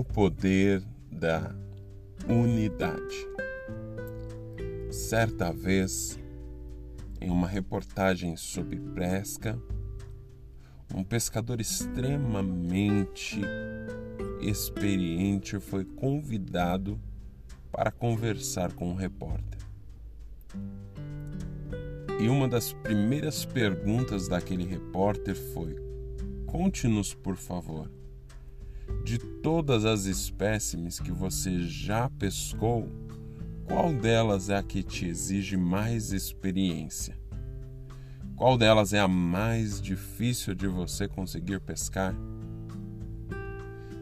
O poder da unidade. Certa vez, em uma reportagem sobre pesca, um pescador extremamente experiente foi convidado para conversar com o um repórter. E uma das primeiras perguntas daquele repórter foi: Conte-nos, por favor, de todas as espécimes que você já pescou, qual delas é a que te exige mais experiência? Qual delas é a mais difícil de você conseguir pescar?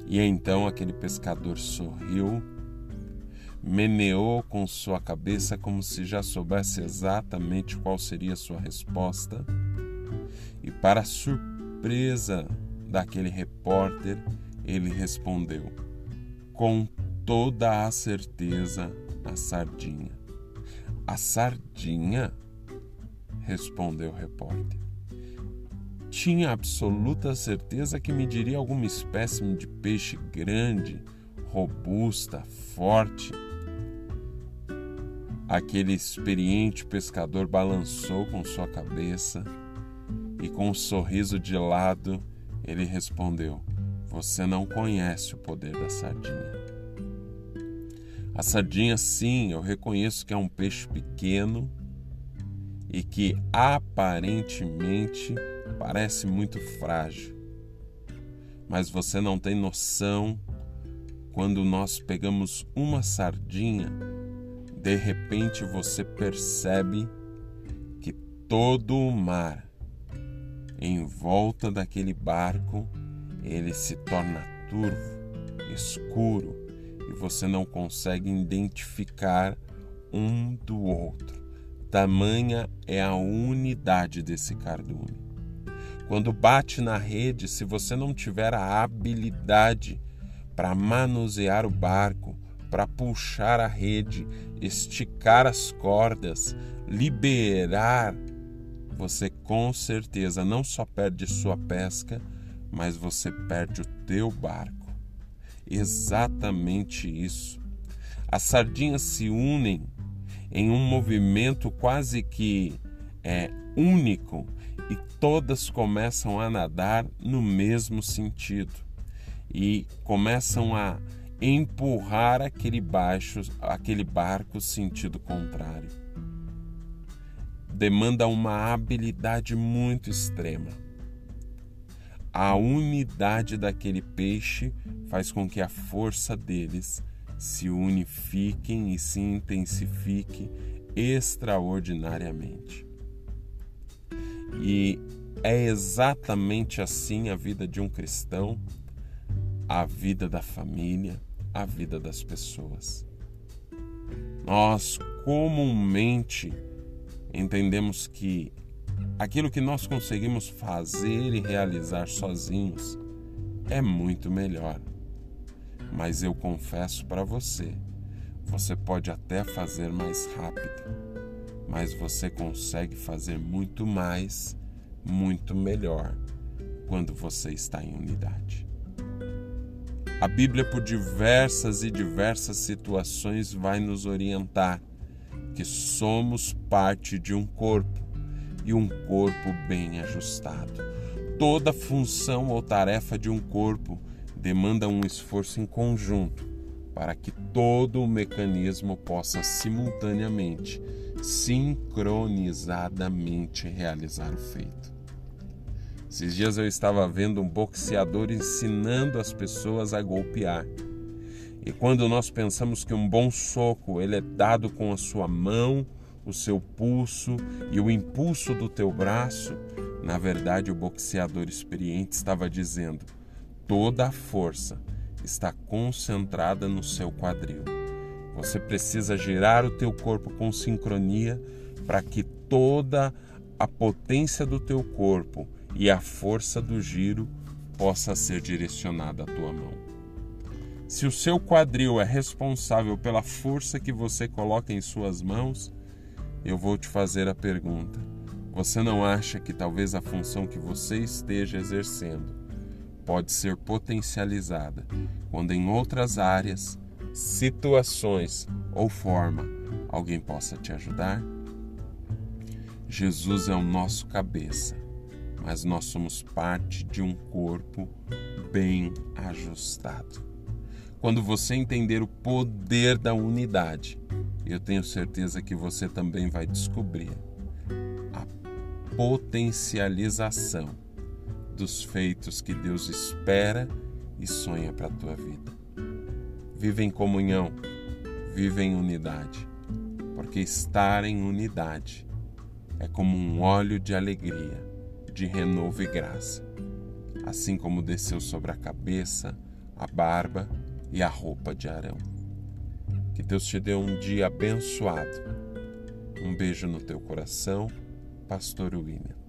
E então aquele pescador sorriu, meneou com sua cabeça como se já soubesse exatamente qual seria sua resposta, e, para surpresa daquele repórter, ele respondeu, com toda a certeza, a sardinha. A sardinha? respondeu o repórter. Tinha absoluta certeza que me diria alguma espécime de peixe grande, robusta, forte. Aquele experiente pescador balançou com sua cabeça e, com um sorriso de lado, ele respondeu: Você não conhece o poder da sardinha. A sardinha, sim, eu reconheço que é um peixe pequeno e que aparentemente parece muito frágil. Mas você não tem noção quando nós pegamos uma sardinha, de repente você percebe que todo o mar em volta daquele barco ele se torna turvo, escuro e você não consegue identificar um do outro. Tamanha é a unidade desse cardume. Quando bate na rede, se você não tiver a habilidade para manusear o barco, para puxar a rede, esticar as cordas, liberar, você com certeza não só perde sua pesca, mas você perde o teu barco. Exatamente isso. As sardinhas se unem em um movimento quase que é, único e todas começam a nadar no mesmo sentido e começam a empurrar aquele, baixo, aquele barco sentido contrário. Demanda uma habilidade muito extrema. A unidade daquele peixe faz com que a força deles se unifiquem e se intensifique extraordinariamente. E é exatamente assim a vida de um cristão, a vida da família, a vida das pessoas. Nós comumente entendemos que aquilo que nós conseguimos fazer e realizar sozinhos é muito melhor. Mas eu confesso para você, você pode até fazer mais rápido, mas você consegue fazer muito mais, muito melhor quando você está em unidade. A Bíblia, por diversas e diversas situações, vai nos orientar que somos parte de um corpo e um corpo bem ajustado. Toda função ou tarefa de um corpo demanda um esforço em conjunto para que todo o mecanismo possa simultaneamente, sincronizadamente realizar o feito. Esses dias eu estava vendo um boxeador ensinando as pessoas a golpear. E quando nós pensamos que um bom soco ele é dado com a sua mão, o seu pulso e o impulso do teu braço, na verdade o boxeador experiente estava dizendo: toda a força está concentrada no seu quadril. Você precisa girar o teu corpo com sincronia para que toda a potência do teu corpo e a força do giro possa ser direcionada à tua mão. Se o seu quadril é responsável pela força que você coloca em suas mãos, eu vou te fazer a pergunta: você não acha que talvez a função que você esteja exercendo pode ser potencializada quando em outras áreas, situações ou forma alguém possa te ajudar? Jesus é o nosso cabeça, mas nós somos parte de um corpo bem ajustado. Quando você entender o poder da unidade, eu tenho certeza que você também vai descobrir a potencialização dos feitos que Deus espera e sonha para a tua vida. Vive em comunhão, vive em unidade, porque estar em unidade é como um óleo de alegria, de renovo e graça, assim como desceu sobre a cabeça, a barba e a roupa de Arão. Que Deus te dê um dia abençoado. Um beijo no teu coração, Pastor William.